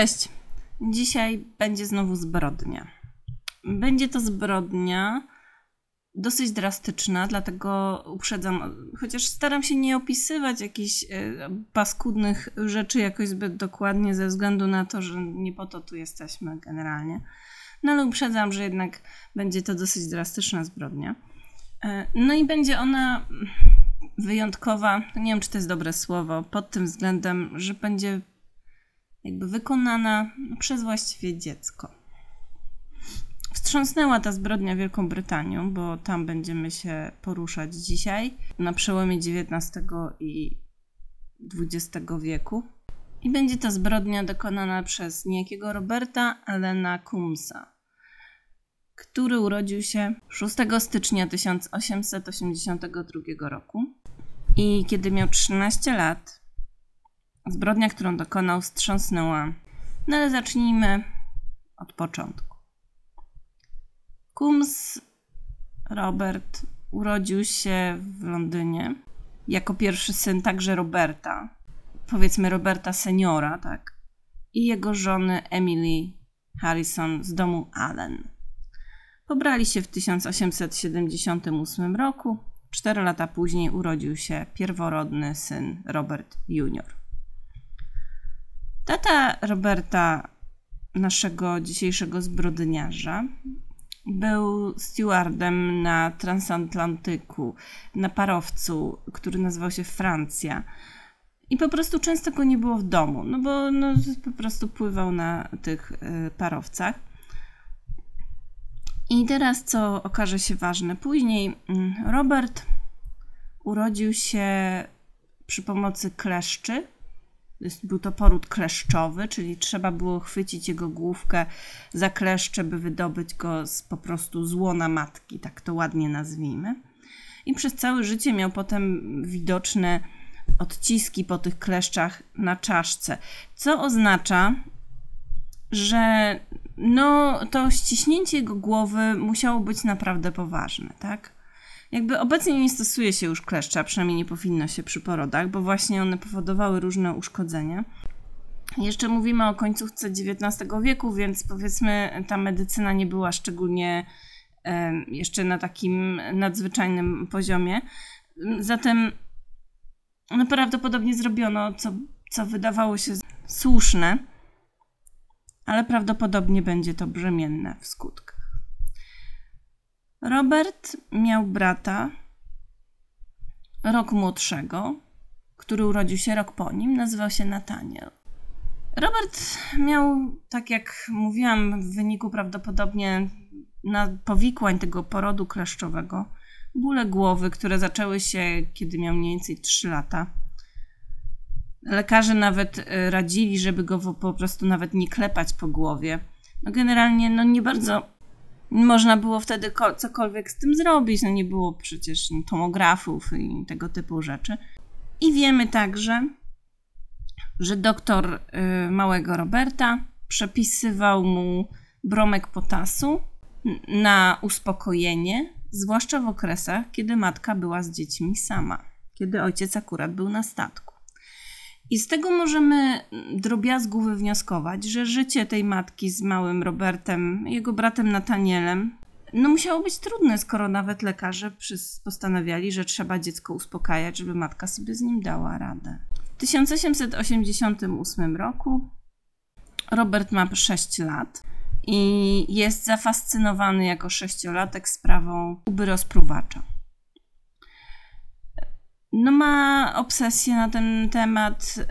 Cześć. Dzisiaj będzie znowu zbrodnia. Będzie to zbrodnia dosyć drastyczna, dlatego uprzedzam, chociaż staram się nie opisywać jakichś e, paskudnych rzeczy jakoś zbyt dokładnie, ze względu na to, że nie po to tu jesteśmy generalnie. No ale uprzedzam, że jednak będzie to dosyć drastyczna zbrodnia. E, no i będzie ona wyjątkowa, nie wiem czy to jest dobre słowo, pod tym względem, że będzie jakby wykonana przez właściwie dziecko. Wstrząsnęła ta zbrodnia Wielką Brytanią, bo tam będziemy się poruszać dzisiaj, na przełomie XIX i XX wieku. I będzie to zbrodnia dokonana przez niejakiego Roberta Elena Cumsa, który urodził się 6 stycznia 1882 roku. I kiedy miał 13 lat, Zbrodnia, którą dokonał, wstrząsnęła. No ale zacznijmy od początku. Coombs Robert urodził się w Londynie jako pierwszy syn także Roberta, powiedzmy Roberta seniora, tak, i jego żony Emily Harrison z domu Allen. Pobrali się w 1878 roku. Cztery lata później urodził się pierworodny syn Robert Jr. Tata Roberta, naszego dzisiejszego zbrodniarza, był stewardem na transatlantyku, na parowcu, który nazywał się Francja. I po prostu często go nie było w domu, no bo no, po prostu pływał na tych y, parowcach. I teraz, co okaże się ważne, później mm, Robert urodził się przy pomocy kleszczy był to poród kleszczowy, czyli trzeba było chwycić jego główkę za kleszcze, by wydobyć go z po prostu złona matki, tak to ładnie nazwijmy. I przez całe życie miał potem widoczne odciski po tych kleszczach na czaszce, co oznacza, że no, to ściśnięcie jego głowy musiało być naprawdę poważne, tak? Jakby obecnie nie stosuje się już kleszcza, przynajmniej nie powinno się przy porodach, bo właśnie one powodowały różne uszkodzenia. Jeszcze mówimy o końcówce XIX wieku, więc powiedzmy ta medycyna nie była szczególnie jeszcze na takim nadzwyczajnym poziomie. Zatem no, prawdopodobnie zrobiono, co, co wydawało się słuszne, ale prawdopodobnie będzie to brzemienne w skutkach. Robert miał brata, rok młodszego, który urodził się rok po nim, nazywał się Nathaniel. Robert miał, tak jak mówiłam, w wyniku prawdopodobnie na powikłań tego porodu kleszczowego, bóle głowy, które zaczęły się, kiedy miał mniej więcej 3 lata. Lekarze nawet y, radzili, żeby go po prostu nawet nie klepać po głowie. No generalnie no nie bardzo można było wtedy cokolwiek z tym zrobić. No nie było przecież tomografów i tego typu rzeczy. I wiemy także, że doktor y, małego Roberta przepisywał mu bromek potasu na uspokojenie, zwłaszcza w okresach, kiedy matka była z dziećmi sama, kiedy ojciec akurat był na statku. I z tego możemy drobiazgu wywnioskować, że życie tej matki z małym Robertem, jego bratem Natanielem, no musiało być trudne, skoro nawet lekarze postanawiali, że trzeba dziecko uspokajać, żeby matka sobie z nim dała radę. W 1888 roku Robert ma 6 lat i jest zafascynowany jako sześciolatek sprawą uby rozpruwacza no ma obsesję na ten temat, y,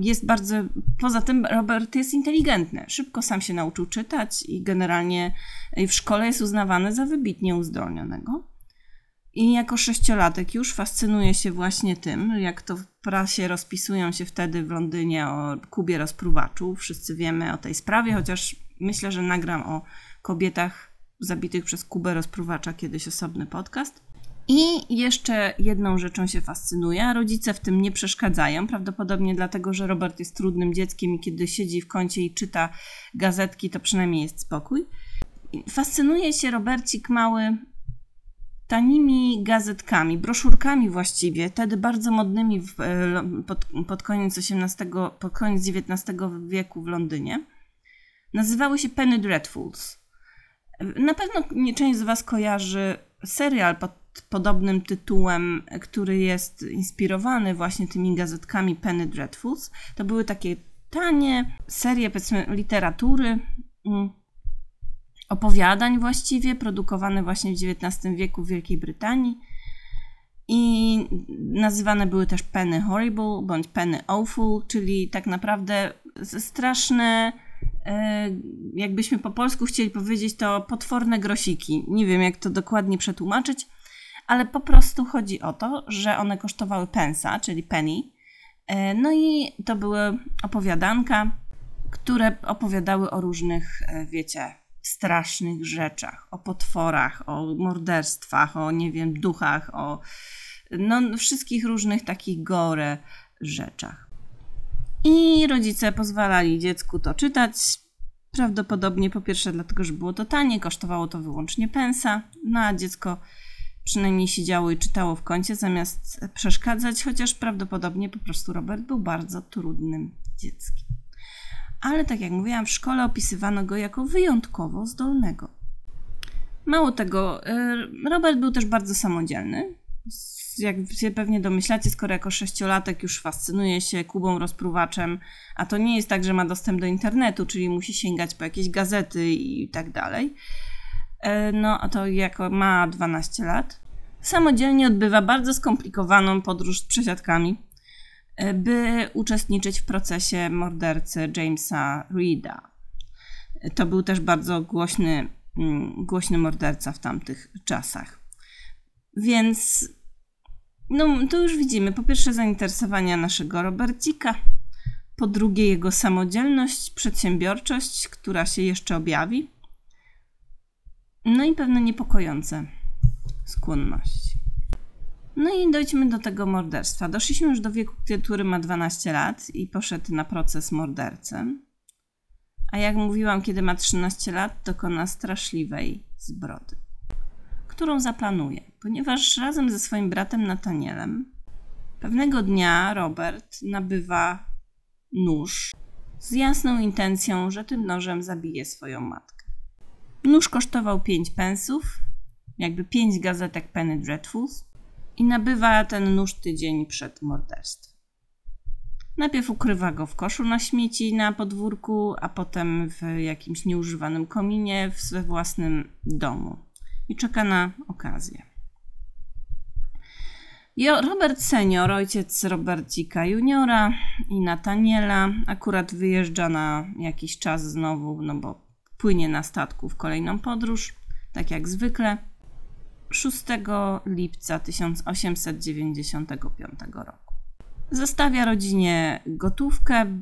jest bardzo, poza tym Robert jest inteligentny, szybko sam się nauczył czytać i generalnie w szkole jest uznawany za wybitnie uzdolnionego. I jako sześciolatek już fascynuje się właśnie tym, jak to w prasie rozpisują się wtedy w Londynie o Kubie rozpruwaczu. Wszyscy wiemy o tej sprawie, chociaż myślę, że nagram o kobietach zabitych przez Kubę rozpruwacza kiedyś osobny podcast. I jeszcze jedną rzeczą się fascynuje, a rodzice w tym nie przeszkadzają, prawdopodobnie dlatego, że Robert jest trudnym dzieckiem i kiedy siedzi w kącie i czyta gazetki, to przynajmniej jest spokój. Fascynuje się Robercik mały tanimi gazetkami, broszurkami właściwie, wtedy bardzo modnymi w, e, pod, pod, koniec XVIII, pod koniec XIX wieku w Londynie. Nazywały się Penny Dreadfuls. Na pewno część z Was kojarzy serial pod podobnym tytułem, który jest inspirowany właśnie tymi gazetkami Penny Dreadfuls. To były takie tanie serie, powiedzmy, literatury, mm, opowiadań właściwie, produkowane właśnie w XIX wieku w Wielkiej Brytanii. I nazywane były też Penny Horrible bądź Penny Awful, czyli tak naprawdę straszne, jakbyśmy po polsku chcieli powiedzieć, to potworne grosiki. Nie wiem, jak to dokładnie przetłumaczyć, ale po prostu chodzi o to, że one kosztowały pensa, czyli penny. E, no i to były opowiadanka, które opowiadały o różnych, e, wiecie, strasznych rzeczach, o potworach, o morderstwach, o nie wiem, duchach, o no, wszystkich różnych takich gore rzeczach. I rodzice pozwalali dziecku to czytać. Prawdopodobnie po pierwsze dlatego, że było to tanie, kosztowało to wyłącznie pensa, no a dziecko przynajmniej siedziało i czytało w kącie zamiast przeszkadzać, chociaż prawdopodobnie po prostu Robert był bardzo trudnym dzieckiem ale tak jak mówiłam, w szkole opisywano go jako wyjątkowo zdolnego. Mało tego, y, Robert był też bardzo samodzielny. Jak się pewnie domyślacie, skoro jako sześciolatek już fascynuje się Kubą rozpruwaczem, a to nie jest tak, że ma dostęp do internetu, czyli musi sięgać po jakieś gazety i tak dalej. Y, no, a to jako ma 12 lat, samodzielnie odbywa bardzo skomplikowaną podróż z przesiadkami by uczestniczyć w procesie mordercy Jamesa Reeda. To był też bardzo głośny, mm, głośny morderca w tamtych czasach. Więc no, tu już widzimy po pierwsze zainteresowania naszego Robercika, po drugie jego samodzielność, przedsiębiorczość, która się jeszcze objawi, no i pewne niepokojące skłonności. No i dojdźmy do tego morderstwa. Doszliśmy już do wieku, który ma 12 lat i poszedł na proces mordercy. A jak mówiłam, kiedy ma 13 lat, dokona straszliwej zbrodni, którą zaplanuje, ponieważ razem ze swoim bratem Natanielem pewnego dnia Robert nabywa nóż z jasną intencją, że tym nożem zabije swoją matkę. Nóż kosztował 5 pensów, jakby 5 gazetek Penny Dreadfuls, i nabywa ten nóż tydzień przed morderstwem. Najpierw ukrywa go w koszu na śmieci na podwórku, a potem w jakimś nieużywanym kominie we własnym domu i czeka na okazję. Robert senior, ojciec Robercika juniora i Nataniela, akurat wyjeżdża na jakiś czas znowu, no bo płynie na statku w kolejną podróż, tak jak zwykle. 6 lipca 1895 roku. Zostawia rodzinie gotówkę,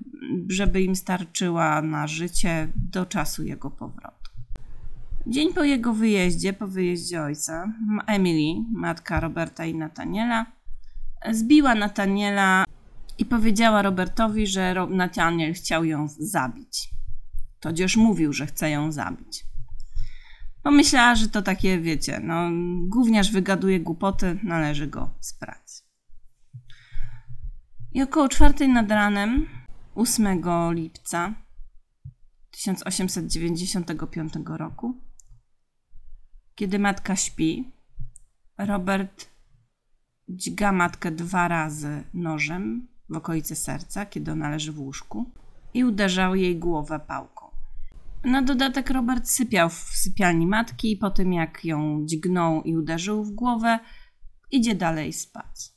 żeby im starczyła na życie do czasu jego powrotu. Dzień po jego wyjeździe, po wyjeździe ojca, Emily, matka Roberta i Nataniela, zbiła Nataniela i powiedziała Robertowi, że Nataniel chciał ją zabić. Todzież mówił, że chce ją zabić. Pomyślała, że to takie, wiecie, no, gówniarz wygaduje głupoty, należy go sprać. I około czwartej nad ranem, 8 lipca 1895 roku, kiedy matka śpi, Robert dźga matkę dwa razy nożem w okolicy serca, kiedy ona leży w łóżku i uderzał jej głowę pałką. Na dodatek Robert sypiał w sypialni matki i po tym jak ją dźgnął i uderzył w głowę, idzie dalej spać.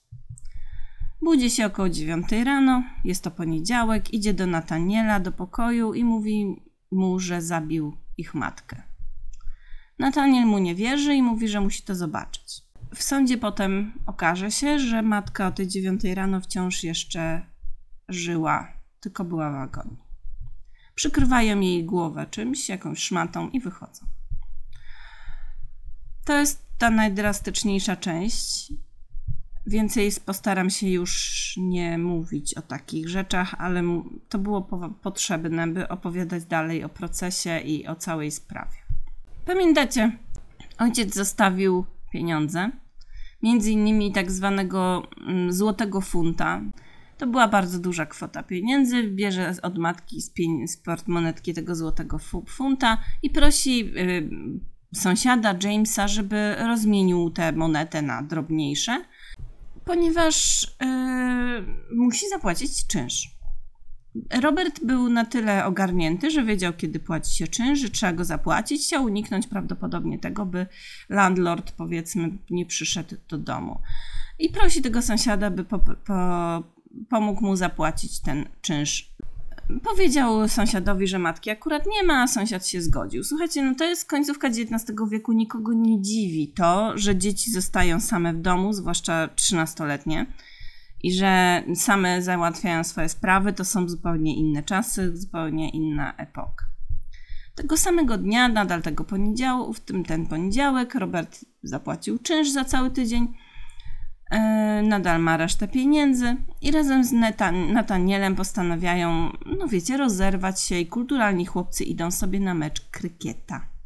Budzi się około dziewiątej rano, jest to poniedziałek, idzie do Nataniela do pokoju i mówi mu, że zabił ich matkę. Nataniel mu nie wierzy i mówi, że musi to zobaczyć. W sądzie potem okaże się, że matka o tej dziewiątej rano wciąż jeszcze żyła, tylko była w agonii przykrywają jej głowę czymś, jakąś szmatą i wychodzą. To jest ta najdrastyczniejsza część. Więcej postaram się już nie mówić o takich rzeczach, ale to było potrzebne, by opowiadać dalej o procesie i o całej sprawie. Pamiętacie, ojciec zostawił pieniądze, między innymi tak zwanego mm, złotego funta. To była bardzo duża kwota pieniędzy. Bierze od matki z, pieni- z portmonetki tego złotego funta i prosi y, sąsiada Jamesa, żeby rozmienił tę monetę na drobniejsze, ponieważ y, musi zapłacić czynsz. Robert był na tyle ogarnięty, że wiedział, kiedy płaci się czynsz, że trzeba go zapłacić. Chciał uniknąć prawdopodobnie tego, by landlord, powiedzmy, nie przyszedł do domu. I prosi tego sąsiada, by po, po, pomógł mu zapłacić ten czynsz. Powiedział sąsiadowi, że matki akurat nie ma, a sąsiad się zgodził. Słuchajcie, no to jest końcówka XIX wieku, nikogo nie dziwi to, że dzieci zostają same w domu, zwłaszcza 13-letnie i że same załatwiają swoje sprawy, to są zupełnie inne czasy, zupełnie inna epoka. Tego samego dnia, nadal tego poniedziałku, w tym ten poniedziałek, Robert zapłacił czynsz za cały tydzień, yy, nadal ma resztę pieniędzy i razem z Natanielem postanawiają, no wiecie, rozerwać się i kulturalni chłopcy idą sobie na mecz krykieta.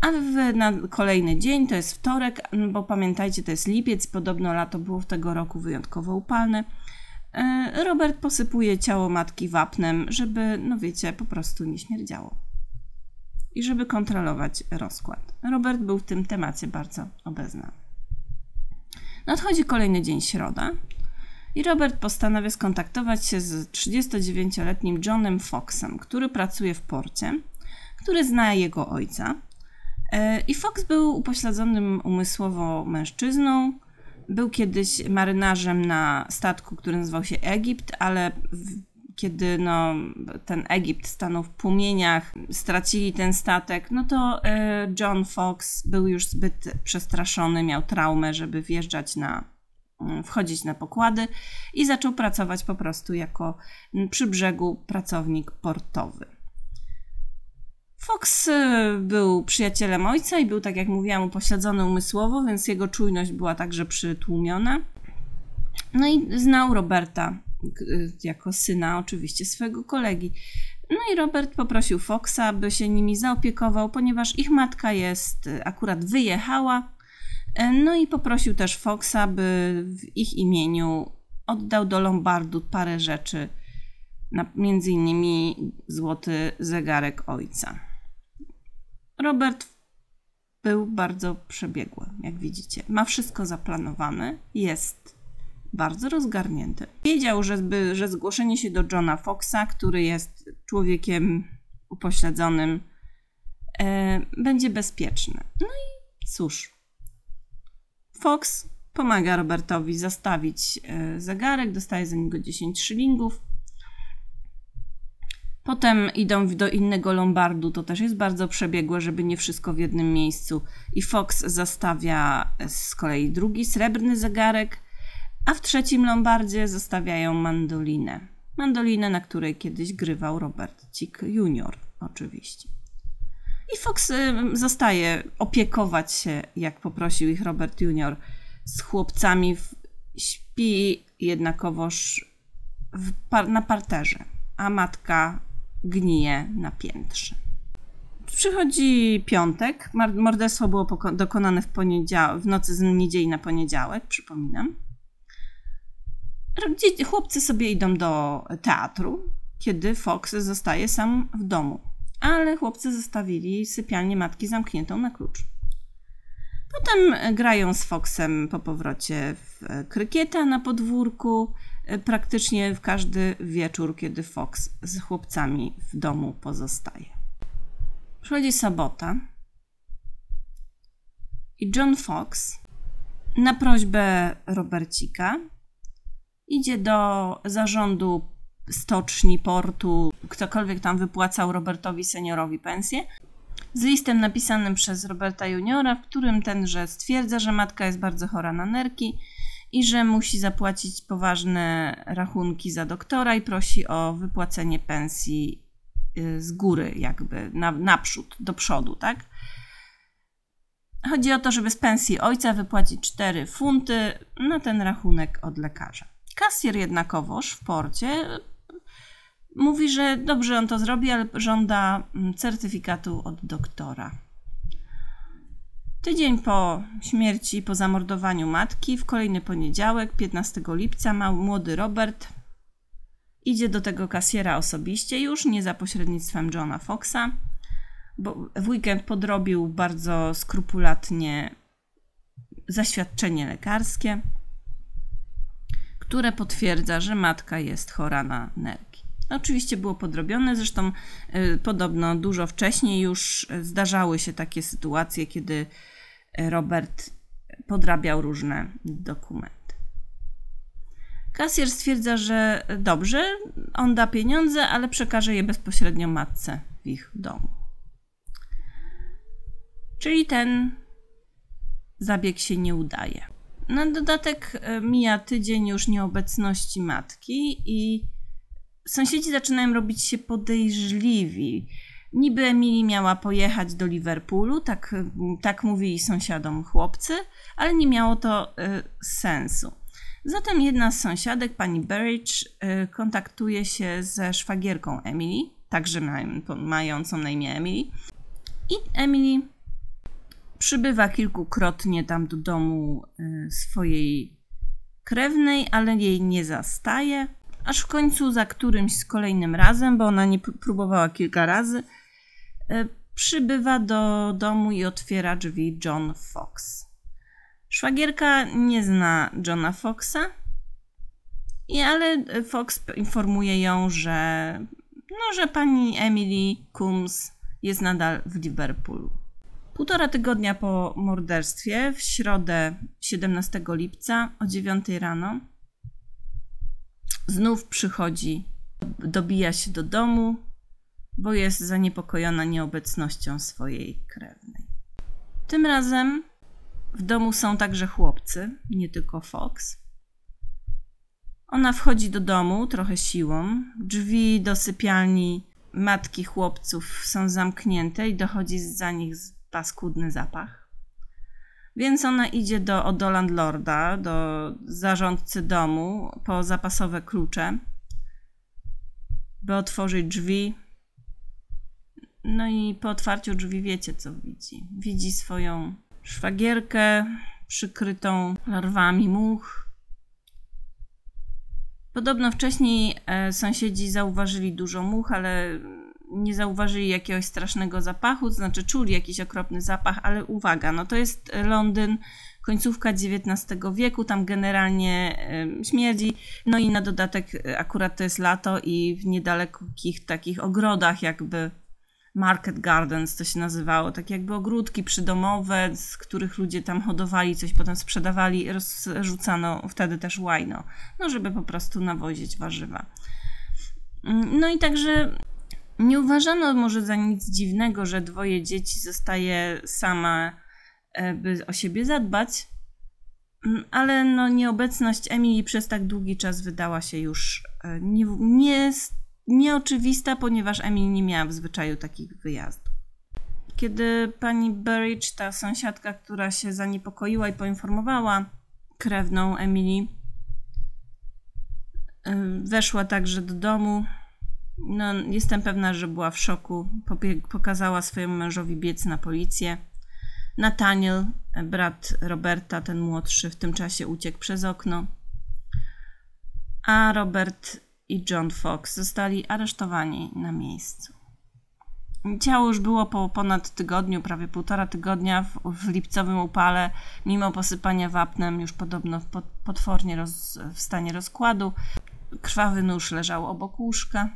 A w, na kolejny dzień, to jest wtorek, bo pamiętajcie, to jest lipiec, podobno lato było w tego roku wyjątkowo upalne. E, Robert posypuje ciało matki wapnem, żeby, no wiecie, po prostu nie śmierdziało. I żeby kontrolować rozkład. Robert był w tym temacie bardzo obeznany. Nadchodzi kolejny dzień środa i Robert postanawia skontaktować się z 39-letnim Johnem Foxem, który pracuje w porcie, który zna jego ojca I Fox był upośledzonym umysłowo mężczyzną. Był kiedyś marynarzem na statku, który nazywał się Egipt, ale w, kiedy no, ten Egipt stanął w płomieniach, stracili ten statek, no to e, John Fox był już zbyt przestraszony, miał traumę, żeby wjeżdżać na, mm, wchodzić na pokłady i zaczął pracować po prostu jako przy brzegu pracownik portowy. Fox y, był przyjacielem ojca i był, tak jak mówiłam, upośledzony umysłowo, więc jego czujność była także przytłumiona. No i znał Roberta y, jako syna oczywiście swojego kolegi. No i Robert poprosił Foxa, aby się nimi zaopiekował, ponieważ ich matka jest y, akurat wyjechała. No i poprosił też Foxa, by w ich imieniu oddał do Lombardu parę rzeczy, między innymi złoty zegarek ojca. Robert był bardzo przebiegły, jak widzicie. Ma wszystko zaplanowane, jest bardzo rozgarnięty. Wiedział, że, że zgłoszenie się do Johna Foxa, który jest człowiekiem upośledzonym, e, będzie bezpieczne. No i cóż, Fox pomaga Robertowi zastawić e, zegarek, dostaje za niego 10 szylingów. Potem idą do innego lombardu, to też jest bardzo przebiegłe, żeby nie wszystko w jednym miejscu. I Fox zastawia z kolei drugi srebrny zegarek, a w trzecim lombardzie zostawiają mandolinę. Mandolinę, na której kiedyś grywał Robert Cick Jr. oczywiście. I Fox y, zostaje opiekować się, jak poprosił ich Robert Jr. z chłopcami. Śpi jednakowoż par na parterze, a matka gnije na piętrze. Przychodzi piątek. Morderstwo było dokonane w, w nocy z niedzieli na poniedziałek, przypominam. Chłopcy sobie idą do teatru, kiedy Fox zostaje sam w domu. Ale chłopcy zostawili sypialnię matki zamkniętą na klucz. Potem grają z Foxem po powrocie w krykieta na podwórku. E, praktycznie w każdy wieczór, kiedy Fox z chłopcami w domu pozostaje. Przychodzi sobota i John Fox na prośbę Robercika idzie do zarządu stoczni, portu, ktokolwiek tam wypłacał Robertowi seniorowi pensję, z listem napisanym przez Roberta Juniora, w którym tenże stwierdza, że matka jest bardzo chora na nerki i że musi zapłacić poważne rachunki za doktora i prosi o wypłacenie pensji y, z góry, jakby na, naprzód, do przodu, tak? Chodzi o to, żeby z pensji ojca wypłacić 4 funty na ten rachunek od lekarza. Kasjer jednakowoż w porcie mówi, że dobrze on to zrobi, ale żąda mm, certyfikatu od doktora. Tydzień po śmierci, po zamordowaniu matki, w kolejny poniedziałek, 15 lipca, ma młody Robert idzie do tego kasjera osobiście już, nie za pośrednictwem Johna Foxa, bo w weekend podrobił bardzo skrupulatnie zaświadczenie lekarskie, które potwierdza, że matka jest chora na nerki. Oczywiście było podrobione, zresztą y, podobno dużo wcześniej już zdarzały się takie sytuacje, kiedy Robert podrabiał różne dokumenty. Kasjer stwierdza, że dobrze, on da pieniądze, ale przekaże je bezpośrednio matce w ich domu. Czyli ten zabieg się nie udaje. Na dodatek mija tydzień już nieobecności matki i sąsiedzi zaczynają robić się podejrzliwi. Niby Emily miała pojechać do Liverpoolu, tak, tak mówili sąsiadom chłopcy, ale nie miało to y, sensu. Zatem jedna z sąsiadek, pani Berridge, y, kontaktuje się ze szwagierką Emily, także mającą na imię Emily. I Emily przybywa kilkukrotnie tam do domu y, swojej krewnej, ale jej nie zastaje. Aż w końcu za którymś z kolejnym razem, bo ona nie próbowała kilka razy, y, przybywa do domu i otwiera drzwi John Fox. Szwagierka nie zna Johna Foxa, ale Fox informuje ją, że, no, że pani Emily Coombs jest nadal w Liverpoolu. Półtora tygodnia po morderstwie, w środę 17 lipca o 9 rano, znów przychodzi, dobija się do domu, bo jest zaniepokojona nieobecnością swojej krewnej. Tym razem w domu są także chłopcy, nie tylko Fox. Ona wchodzi do domu trochę siłą. Drzwi do sypialni matki chłopców są zamknięte i dochodzi za nich paskudny zapach. Więc ona idzie do, do landlorda, do zarządcy domu po zapasowe klucze, by otworzyć drzwi. No i po otwarciu drzwi wiecie, co widzi. Widzi swoją szwagierkę przykrytą larwami much. Podobno wcześniej e, sąsiedzi zauważyli dużo much, ale nie zauważyli jakiegoś strasznego zapachu, to znaczy czuli jakiś okropny zapach, ale uwaga, no to jest Londyn, końcówka XIX wieku, tam generalnie śmierdzi, no i na dodatek e, akurat to jest lato i w niedalekich takich ogrodach jakby market gardens to się nazywało, tak jakby ogródki przydomowe, z których ludzie tam hodowali coś, potem sprzedawali, rozrzucano wtedy też łajno, no żeby po prostu nawozić warzywa. No i także nie uważano może za nic dziwnego, że dwoje dzieci zostaje sama, e, by o siebie zadbać, mm, ale no nieobecność Emily przez tak długi czas wydała się już e, nie, nie nieoczywista, ponieważ Emil nie miała w zwyczaju takich wyjazdów. Kiedy pani Burridge, ta sąsiadka, która się zaniepokoiła i poinformowała krewną Emily, weszła także do domu. No, jestem pewna, że była w szoku. Pokazała swojemu mężowi biec na policję. Nathaniel, brat Roberta, ten młodszy, w tym czasie uciekł przez okno. A Robert i John Fox zostali aresztowani na miejscu. Ciało już było po ponad tygodniu, prawie półtora tygodnia w, w lipcowym upale, mimo posypania wapnem, już podobno potwornie roz, w stanie rozkładu. Krwawy nóż leżał obok łóżka.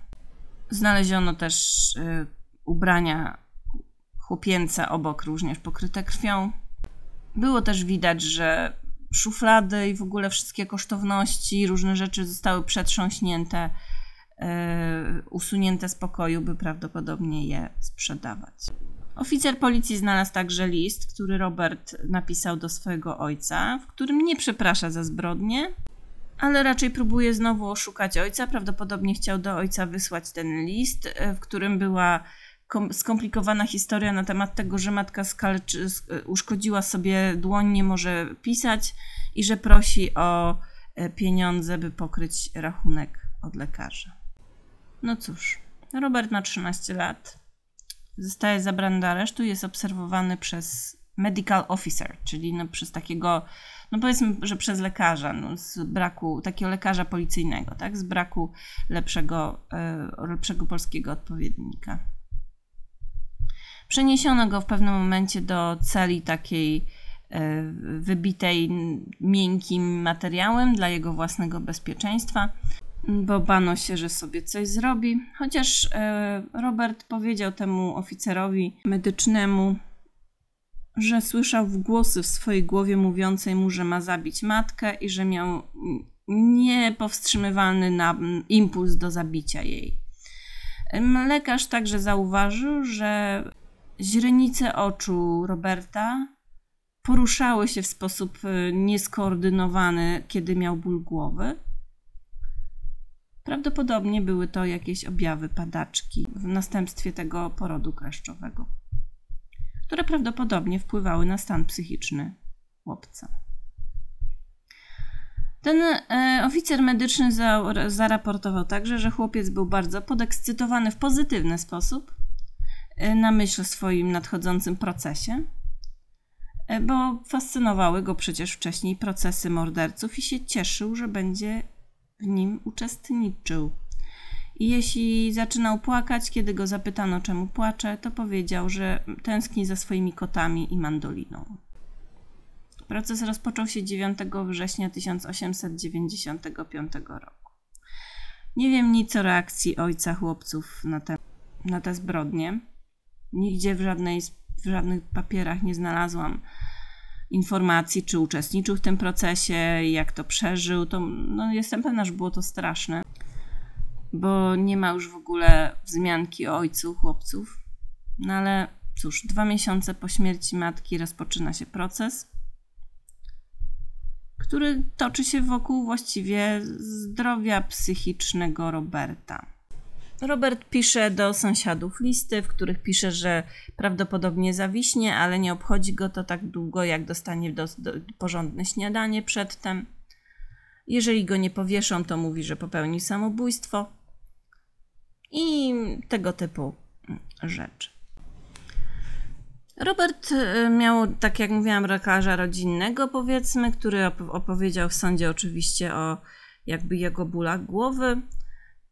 Znaleziono też y, ubrania chłopięce obok, również pokryte krwią. Było też widać, że szuflady i w ogóle wszystkie kosztowności, różne rzeczy zostały przetrząśnięte, e, usunięte z pokoju, by prawdopodobnie je sprzedawać. Oficer policji znalazł także list, który Robert napisał do swojego ojca, w którym nie przeprasza za zbrodnie, ale raczej próbuje znowu oszukać ojca. Prawdopodobnie chciał do ojca wysłać ten list, e, w którym była skomplikowana historia na temat tego, że matka skaleczy, uszkodziła sobie dłoń, nie może pisać i że prosi o e, pieniądze, by pokryć rachunek od lekarza. No cóż, Robert ma 13 lat. Zostaje zabrany do aresztu, jest obserwowany przez medical officer, czyli no przez takiego, no powiedzmy, że przez lekarza, no z braku takiego lekarza policyjnego, tak, z braku lepszego, e, lepszego polskiego odpowiednika. Przeniesiono go w pewnym momencie do celi takiej e, wybitej miękkim materiałem dla jego własnego bezpieczeństwa, bo bano się, że sobie coś zrobi. Chociaż e, Robert powiedział temu oficerowi medycznemu, że słyszał głosy w swojej głowie mówiącej mu, że ma zabić matkę i że miał niepowstrzymywalny impuls do zabicia jej. Lekarz także zauważył, że źrenice oczu Roberta poruszały się w sposób e, nieskoordynowany, kiedy miał ból głowy. Prawdopodobnie były to jakieś objawy padaczki w następstwie tego porodu kleszczowego które prawdopodobnie wpływały na stan psychiczny chłopca. Ten e, oficer medyczny za, zaraportował także, że chłopiec był bardzo podekscytowany w pozytywny sposób e, na myśl o swoim nadchodzącym procesie, e, bo fascynowały go przecież wcześniej procesy morderców i się cieszył, że będzie w nim uczestniczył. I jeśli zaczynał płakać, kiedy go zapytano, czemu płacze, to powiedział, że tęskni za swoimi kotami i mandoliną. Proces rozpoczął się 9 września 1895 roku. Nie wiem nic o reakcji ojca chłopców na te, na te zbrodnie. Nigdzie w, żadnej, w żadnych papierach nie znalazłam informacji, czy uczestniczył w tym procesie, jak to przeżył. To, no, jestem pewna, że było to straszne bo nie ma już w ogóle wzmianki o ojcu chłopców. No ale cóż, dwa miesiące po śmierci matki rozpoczyna się proces, który toczy się wokół właściwie zdrowia psychicznego Roberta. Robert pisze do sąsiadów listy, w których pisze, że prawdopodobnie zawiśnie, ale nie obchodzi go to tak długo, jak dostanie do, do, porządne śniadanie przedtem. Jeżeli go nie powieszą, to mówi, że popełni samobójstwo i tego typu rzeczy. Robert e, miał, tak jak mówiłam, lekarza rodzinnego, powiedzmy, który opowiedział w sądzie oczywiście o jakby jego bólach głowy.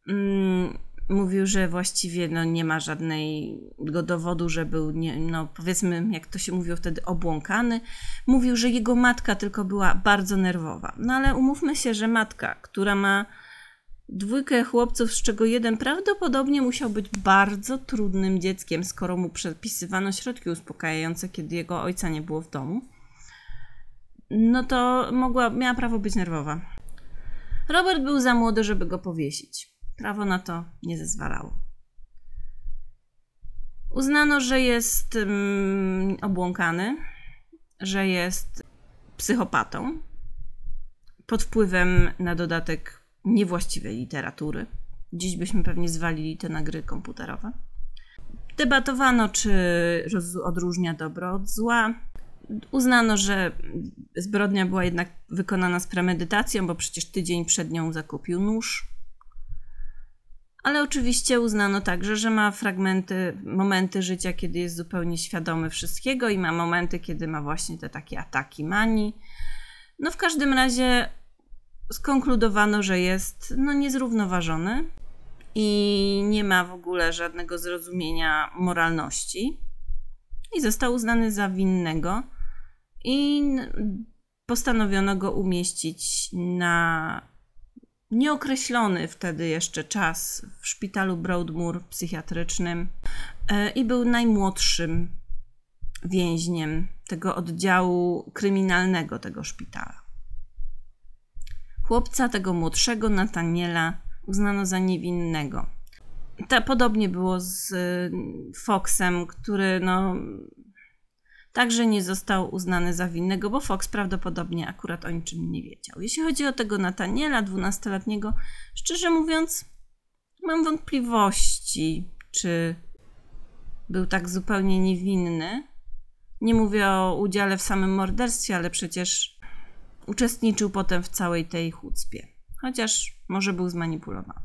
Mm, mówił, że właściwie no, nie ma żadnego dowodu, że był, nie, no, powiedzmy, jak to się mówiło wtedy, obłąkany. Mówił, że jego matka tylko była bardzo nerwowa. No ale umówmy się, że matka, która ma dwójkę chłopców, z czego jeden prawdopodobnie musiał być bardzo trudnym dzieckiem, skoro mu przepisywano środki uspokajające, kiedy jego ojca nie było w domu, no to mogła, miała prawo być nerwowa. Robert był za młody, żeby go powiesić. Prawo na to nie zezwalało. Uznano, że jest um, obłąkany, że jest psychopatą, pod wpływem na dodatek niewłaściwej literatury. Dziś byśmy pewnie zwalili te na gry komputerowe. Debatowano, czy odróżnia dobro od zła. Uznano, że zbrodnia była jednak wykonana z premedytacją, bo przecież tydzień przed nią zakupił nóż. Ale oczywiście uznano także, że ma fragmenty, momenty życia, kiedy jest zupełnie świadomy wszystkiego i ma momenty, kiedy ma właśnie te takie ataki manii. No w każdym razie skonkludowano, że jest no, niezrównoważony i nie ma w ogóle żadnego zrozumienia moralności. I został uznany za winnego i postanowiono go umieścić na nieokreślony wtedy jeszcze czas w szpitalu Broadmoor psychiatrycznym e, i był najmłodszym więźniem tego oddziału kryminalnego tego szpitala. Chłopca tego młodszego, Nataniela, uznano za niewinnego. Ta, podobnie było z y, Foxem, który no, także nie został uznany za winnego, bo Fox prawdopodobnie akurat o niczym nie wiedział. Jeśli chodzi o tego Nataniela, dwunastoletniego, szczerze mówiąc, mam wątpliwości, czy był tak zupełnie niewinny. Nie mówię o udziale w samym morderstwie, ale przecież uczestniczył potem w całej tej chucpie, chociaż może był zmanipulowany.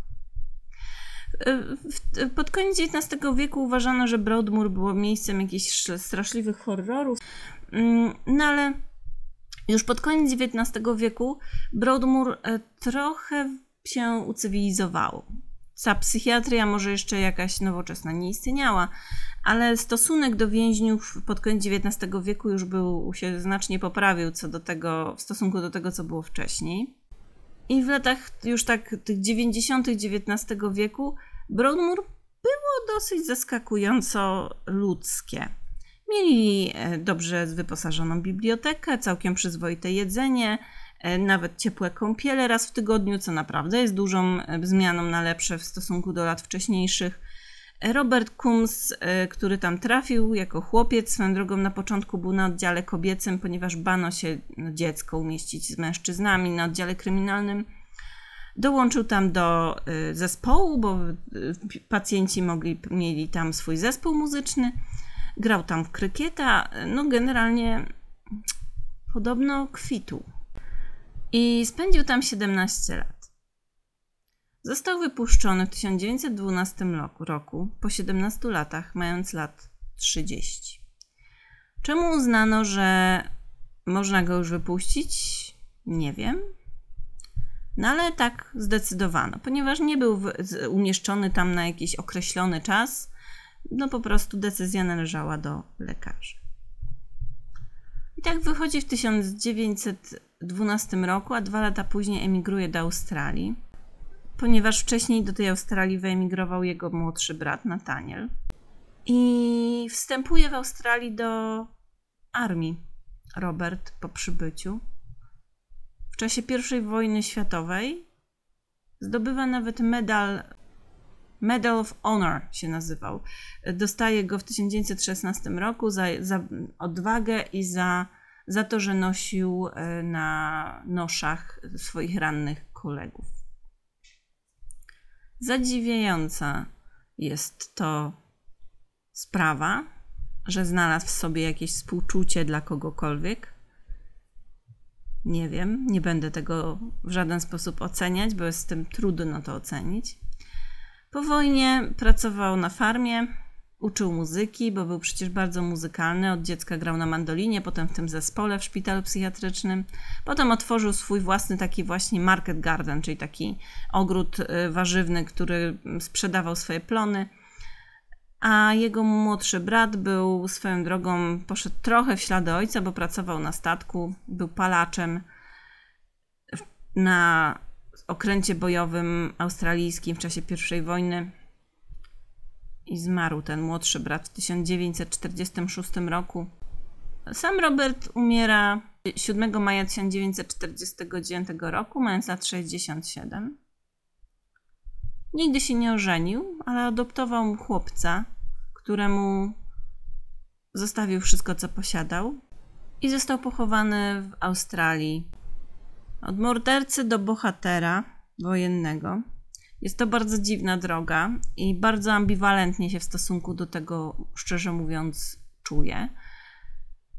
W- Pod koniec XIX wieku uważano, że Broadmoor było miejscem jakichś straszliwych horrorów, Mm, no ale już pod koniec XIX wieku Broadmoor e, trochę się ucywilizowało. Ta psychiatria może jeszcze jakaś nowoczesna nie istniała, ale stosunek do więźniów pod koniec XIX wieku już był, się znacznie poprawił co do tego, w stosunku do tego, co było wcześniej. I w latach już tak tych 90. XIX wieku Broadmoor było dosyć zaskakująco ludzkie. Mieli e, dobrze wyposażoną bibliotekę, całkiem przyzwoite jedzenie, nawet ciepłe kąpiele raz w tygodniu, co naprawdę jest dużą e, zmianą na lepsze w stosunku do lat wcześniejszych. Robert Coombs, który tam trafił jako chłopiec, swoją drogą na początku był na oddziale kobiecym, ponieważ bano się no, dziecko umieścić z mężczyznami na oddziale kryminalnym. Dołączył tam do zespołu, bo pacjenci mogli, mieli tam swój zespół muzyczny. Grał tam w krykieta, no generalnie podobno kwitu. I spędził tam 17 lat. Został wypuszczony w 1912 roku, po 17 latach, mając lat 30. Czemu uznano, że można go już wypuścić? Nie wiem. No ale tak zdecydowano, ponieważ nie był umieszczony tam na jakiś określony czas, no po prostu decyzja należała do lekarzy. I tak wychodzi w 1912 roku, a dwa lata później emigruje do Australii, ponieważ wcześniej do tej Australii wyemigrował jego młodszy brat Nathaniel. I wstępuje w Australii do armii Robert po przybyciu. W czasie I wojny światowej zdobywa nawet medal Medal of Honor się nazywał. Dostaje go w 1916 roku za, za odwagę i za, za to, że nosił e, na noszach swoich rannych kolegów. Zadziwiająca jest to sprawa, że znalazł w sobie jakieś współczucie dla kogokolwiek. Nie wiem, nie będę tego w żaden sposób oceniać, bo jest z tym trudno to ocenić. Po wojnie pracował na farmie, uczył muzyki, bo był przecież bardzo muzykalny. Od dziecka grał na mandolinie, potem w tym zespole w szpitalu psychiatrycznym. Potem otworzył swój własny taki właśnie market garden, czyli taki ogród y, warzywny, który sprzedawał swoje plony. A jego młodszy brat był swoją drogą, poszedł trochę w ślady ojca, bo pracował na statku, był palaczem na okręcie bojowym australijskim w czasie I wojny i zmarł ten młodszy brat w 1946 roku. Sam Robert umiera 7 maja 1949 roku, mając lat 67. Nigdy się nie ożenił, ale adoptował chłopca, któremu zostawił wszystko, co posiadał i został pochowany w Australii od mordercy do bohatera wojennego. Jest to bardzo dziwna droga i bardzo ambiwalentnie się w stosunku do tego, szczerze mówiąc, czuję.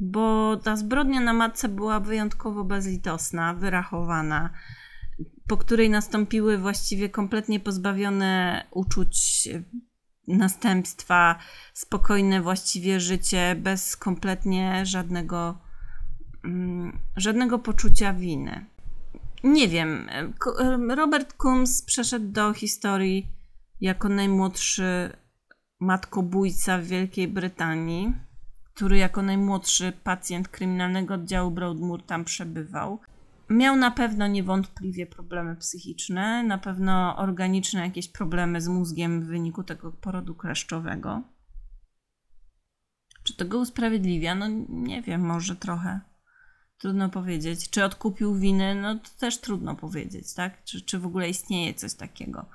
Bo ta zbrodnia na matce była wyjątkowo bezlitosna, wyrachowana, po której nastąpiły właściwie kompletnie pozbawione uczuć następstwa, spokojne właściwie życie, bez kompletnie żadnego, mm, żadnego poczucia winy. Nie wiem. Robert Coombs przeszedł do historii jako najmłodszy matkobójca w Wielkiej Brytanii, który jako najmłodszy pacjent kryminalnego oddziału Broadmoor tam przebywał. Miał na pewno niewątpliwie problemy psychiczne, na pewno organiczne jakieś problemy z mózgiem w wyniku tego porodu kleszczowego. Czy to go usprawiedliwia? No nie wiem, może trochę. Trudno powiedzieć. Czy odkupił winy? No to też trudno powiedzieć, tak? Czy, czy w ogóle istnieje coś takiego?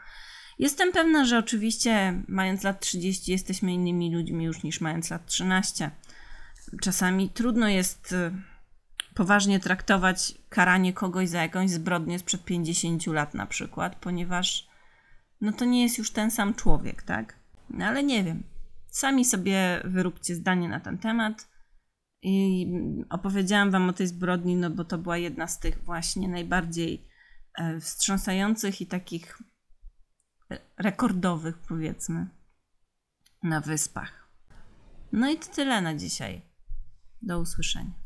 Jestem pewna, że oczywiście mając lat 30 jesteśmy innymi ludźmi już niż mając lat 13. Czasami trudno jest y, poważnie traktować karanie kogoś za jakąś zbrodnię sprzed 50 lat na przykład, ponieważ no to nie jest już ten sam człowiek, tak? No ale nie wiem. Sami sobie wyróbcie zdanie na ten temat. I opowiedziałam Wam o tej zbrodni, no bo to była jedna z tych właśnie najbardziej e, wstrząsających i takich rekordowych, powiedzmy, na wyspach. No i to tyle na dzisiaj. Do usłyszenia.